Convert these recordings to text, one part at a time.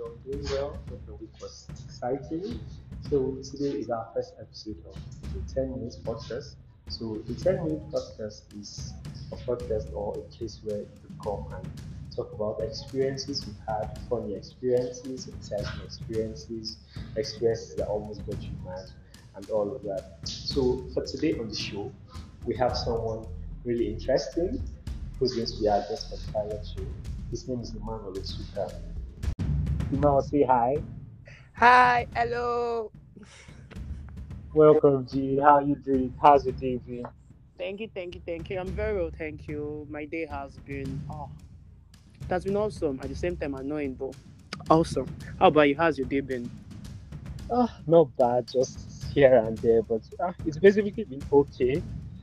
you're doing well. Hope your week was exciting. So today is our first episode of the 10 minutes podcast. So the 10 minute podcast is a podcast or a case where you come and talk about experiences you've had, funny experiences, exciting experiences, experiences that almost got you mad, and all of that. So for today on the show, we have someone really interesting who's going to be our guest for the pilot show. His name is Emmanuel Otuka. Emmanuel, say hi. Hi, hello. Welcome, G. How you doing? How's your day been? Thank you, thank you, thank you. I'm very well, thank you. My day has been oh, it has been awesome. At the same time, annoying, but awesome. How about you? How's your day been? Ah, not bad, just here and there, but ah, it's basically been okay.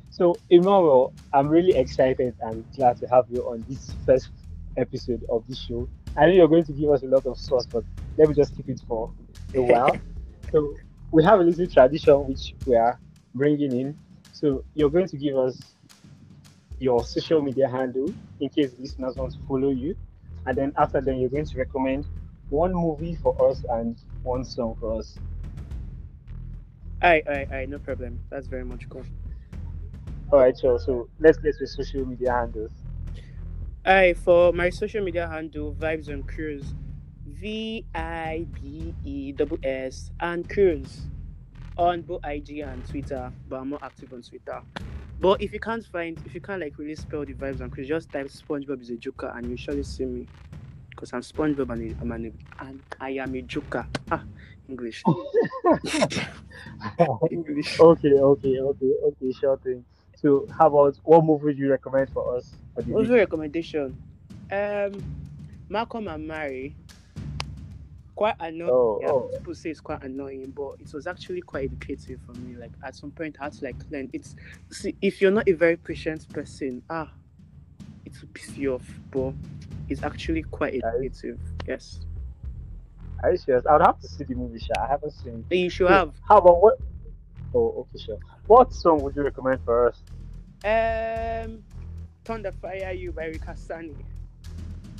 So, Emmanuel, I'm really excited and glad to have you on this first episode of the show. I know you're going to give us a lot of sauce, but let me just keep it for a while. so, we have a little tradition which we are bringing in. So, you're going to give us your social media handle in case listeners want to follow you. And then after that, you're going to recommend one movie for us and one song for us. Aye, aye, aye, no problem. That's very much cool. All right, sure. So let's get to social media handles. Aye, for my social media handle, Vibes and Cruise, V I B E double S and Cruise on both IG and Twitter, but I'm more active on Twitter. But if you can't find, if you can't like really spell the vibes and Cruise, just type SpongeBob is a joker and you surely see me. Because I'm SpongeBob and, I'm an, and I am a joker. Ah, English. English. Okay, okay, okay, okay, sure thing. So, how about what movie do you recommend for us? Movie recommendation. Um, Malcolm and Marie. Quite annoying. Oh, yeah, oh. people say it's quite annoying, but it was actually quite educative for me. Like at some point, I had to like learn. It's see if you're not a very patient person, ah, it will piss you off. But it's actually quite educative. Yes, Are you serious? I would have to see the movie, Sha. I haven't seen it. You should have. How about what? Oh, okay, sure. What song would you recommend for us? Um, Thunder Fire You by Ric Hassani.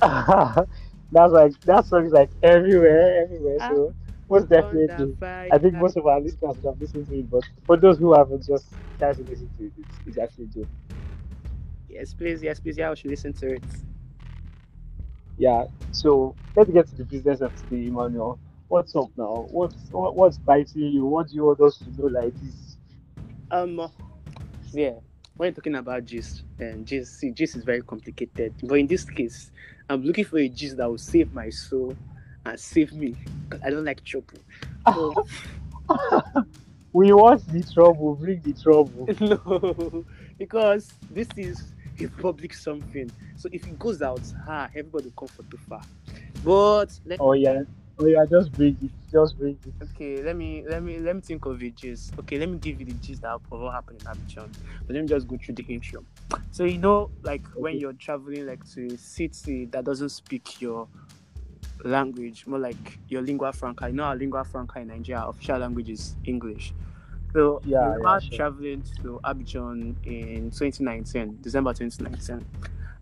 that's like that song is like everywhere, everywhere. Ah, So most definitely, Fire. I think most of our listeners have listened to it. But for those who haven't, just try to listen to it. It's, it's actually good. Yes, please. Yes, please. Yeah, I should listen to it. Yeah. So let's get to the business of today, Emmanuel. What's up now? What's what, what's biting you? What do you want us to do like this? Um, yeah. When you're talking about gist, and gist, see, gist is very complicated. But in this case, I'm looking for a gist that will save my soul and save me because I don't like trouble. So, we want the trouble, bring the trouble. no, because this is a public something. So if it goes out, ah, everybody will come for too far. But let Oh yeah. Oh yeah, just bring it. Just bring it. Okay, let me let me let me think of a gist. Okay, let me give you the gist that of what happened in Abidjan. But let me just go through the intro. So you know, like when you're traveling like to a city that doesn't speak your language, more like your lingua franca. You know, our lingua franca in Nigeria, official language is English. So Yeah, we yeah, were sure. traveling to Abidjan in 2019, December 2019,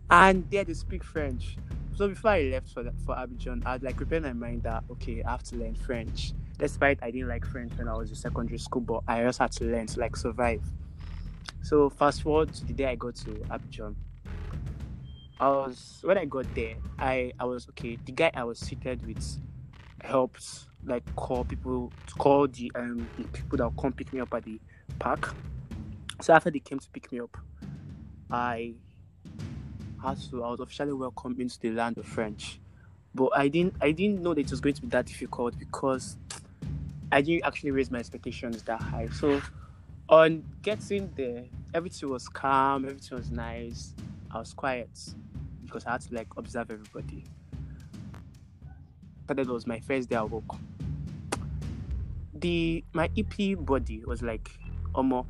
and there they speak French. So before I left for for Abidjan, I'd like prepared my mind that okay, I have to learn French. Despite I didn't like French when I was in secondary school, but I just had to learn to like survive. So fast forward to the day I got to Abidjan. I was when I got there, I I was okay. The guy I was seated with helped like call people to call the um the people that come pick me up at the park. So after they came to pick me up, I had to I was officially welcomed into the land of French. But I didn't I didn't know that it was going to be that difficult because I didn't actually raise my expectations that high. So on getting there, everything was calm, everything was nice. I was quiet because I had to like observe everybody. But that was my first day at work. The my EP body was like, Omo,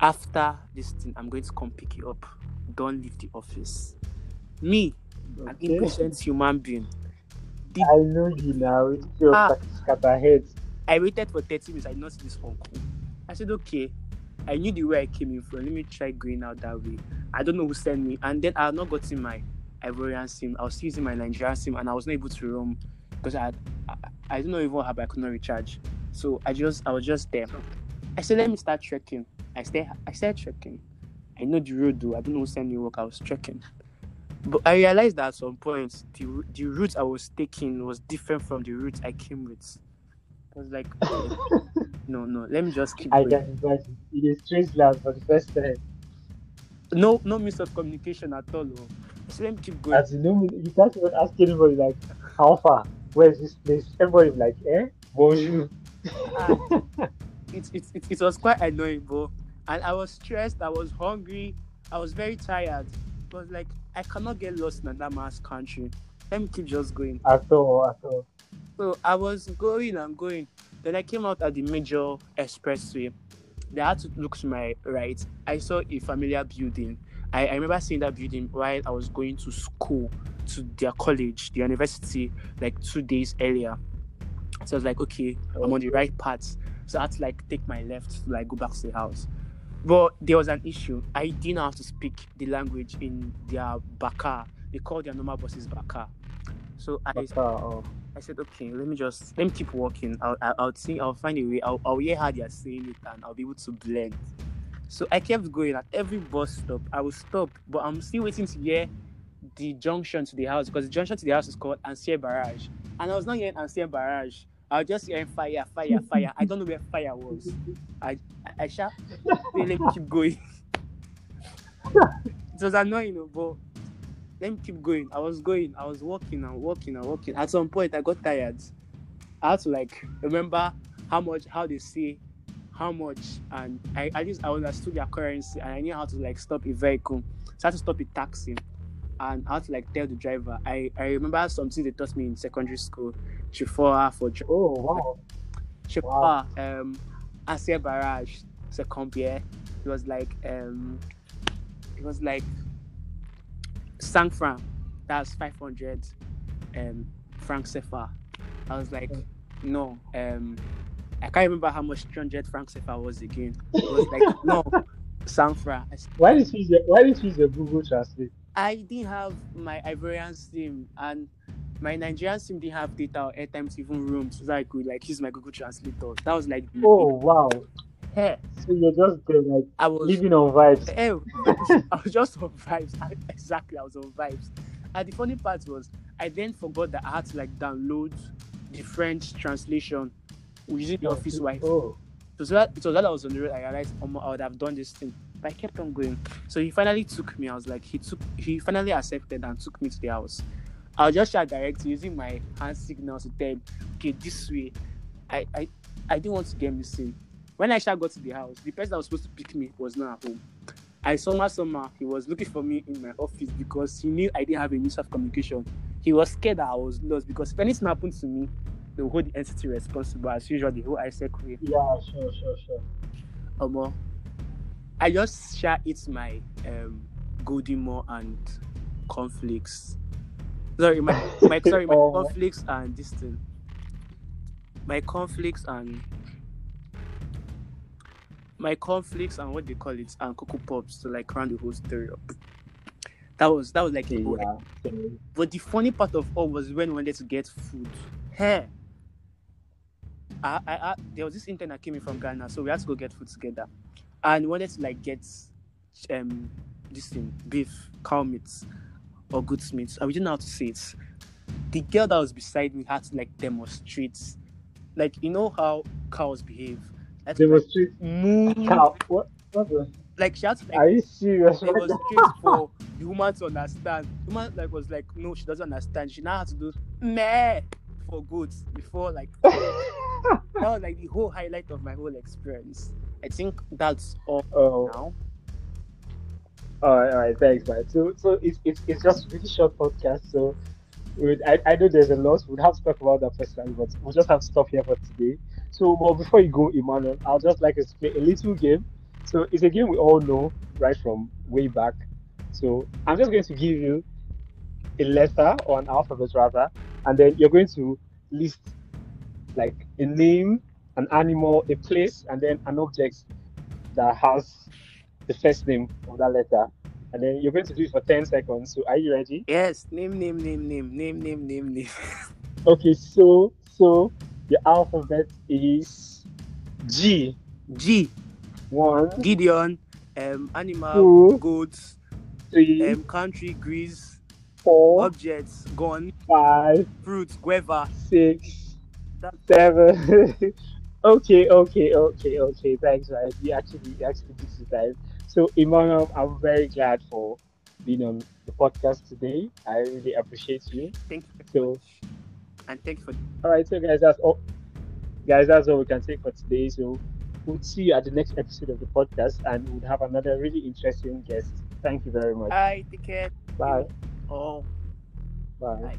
after this thing, I'm going to come pick you up. Don't leave the office. Me, an Okay. impatient human being. I know you now. It's your Ah. I waited for 30 minutes. I did not see this uncle. I said, okay. I knew the way I came in from. Let me try going out that way. I don't know who sent me. And then I had not gotten my Ivorian SIM. I was using my Nigerian SIM and I was not able to roam because I, I I don't know even how I could not recharge. So I just I was just there. I said let me start trekking. I stay I started trekking. I know the road though. I don't know what's any work. I was checking. But I realized that at some point the the route I was taking was different from the route I came with. I was like, okay, no, no, let me just keep I going. can imagine. It is strange land for the first time. No, no miss of communication at all. Oh. So let me keep going. As you know, you can't even ask anybody like, how far? Where is this place? Everybody like, eh? Bonjour. Ah, it, it, it, it was quite annoying, bro. And I was stressed, I was hungry, I was very tired. But like, I cannot get lost in that man's country. Let me keep just going. At all, at all. So I was going and going. Then I came out at the major expressway. Then I had to look to my right. I saw a familiar building. I, I remember seeing that building while I was going to school, to their college, the university, like two days earlier. So I was like, okay, I'm on the right path. So I had to like take my left to like go back to the house. But there was an issue. I didn't know how to speak the language in their Baka. They call their normal buses Baka. So I uh, oh. I said, okay, let me just let me keep walking. I'll I'll, I'll see. I'll find a way. I'll, I'll hear how they are saying it, and I'll be able to blend. So I kept going. At every bus stop, I will stop, but I'm still waiting to hear the junction to the house because the junction to the house is called Ancien Barrage, and I was not hearing Ancien Barrage. I was just hearing fire, fire, fire. I don't know where fire was. I I, I shall let me keep going. it was annoying, oh, but let me keep going. I was going, I was walking and walking and walking. At some point, I got tired. I had to like remember how much, how they say, how much, and I, I just I understood their currency and I knew how to like stop a vehicle. So I had to stop a taxi, and I had to like tell the driver. I I remember something they taught me in secondary school. Chauffeur for oh, wow. chauffeur, Wow. um, Ancien Barrage, c'est combien? It was like um, it was like cinq That was five hundred um francs CFA. I was like, no, um, I can't remember how much 300 francs CFA was again. It was like, no, cinq francs. I s- Why did you use your, why did you use your Google Translate? I didn't have my Ivorian SIM and my Nigerian SIM didn't have data or airtime even roam so that I could like use my Google Translator. That was like, Oh, wow. hey, So you're just like I was living on vibes. Eh, I was just on vibes. I- exactly, I was on vibes. And the funny part was, I then forgot that I had to like download the French translation using the office Wi-Fi. Oh, So, so that, was that I was on the road. I realized um, I would have done this thing, but I kept on going. So he finally took me. I was like, he took, he finally accepted and took me to the house. I was just shout direct using my hand signals to tell okay, this way. I, I, I didn't want to get missing. When I shall got to the house, the person that was supposed to pick me was not at home. I saw somehow somehow he was looking for me in my office because he knew I didn't have a means of communication. He was scared that I was lost because if anything happened to me, they would hold the entity responsible as usual. The whole ISEC way. yeah, sure, sure, sure. Omo, I just shall it's my um more and cornflakes. Sorry, my, my sorry, my Oh. cornflakes and this thing. My conflicts and my conflicts and what they call it and cocoa pops to like round the whole story up. That was that was like Yeah. okay. but the funny part of all was when we wanted to get food. Hey, I, I, I, there was this intern that came in from Ghana, so we had to go get food together, and we wanted to like get um this thing beef, cow meat, or meat. And we didn't know how to say it. The girl that was beside me had to like demonstrate, like you know how cows behave. Demonstrate move, cow. What? What the? like she had to like Are you serious? it was straight for the woman to understand. The woman like was like, no, she doesn't understand. She now had to do meh for goods before like that was like the whole highlight of my whole experience. I think that's all oh, now. All right, all right. Thanks, man. So, so it's it's, it's just really short podcast. So, I I know there's a lot. We'd have to talk about that personally, but we'll just have to stop here for today. So, but before you go, Emmanuel, I'll just like to play a little game. So, it's a game we all know right from way back. So, I'm just going to give you a letter or an alphabet rather, and then you're going to list like a name, an animal, a place, and then an object that has the first name of that letter. And then you're going to do it for 10 seconds. So are you ready? Yes. Name, name, name, name, name, name, name, name. okay, so so the alphabet is G. G. One. Gideon. Um animal, two, goods, three, um country, Greece. four, objects, gone, five, fruits, guava, six, seven. okay, okay, okay, okay. Thanks, right? You actually you actually did survive. So Emmanuel, I'm very glad for being on the podcast today. I really appreciate you. Thank you. So- much. And thanks for All right, so guys, that's all. Guys, that's all we can take for today. So we'll see you at the next episode of the podcast, and we'll have another really interesting guest. Thank you very much. Bye. Take care. Bye. Oh. Bye. Bye.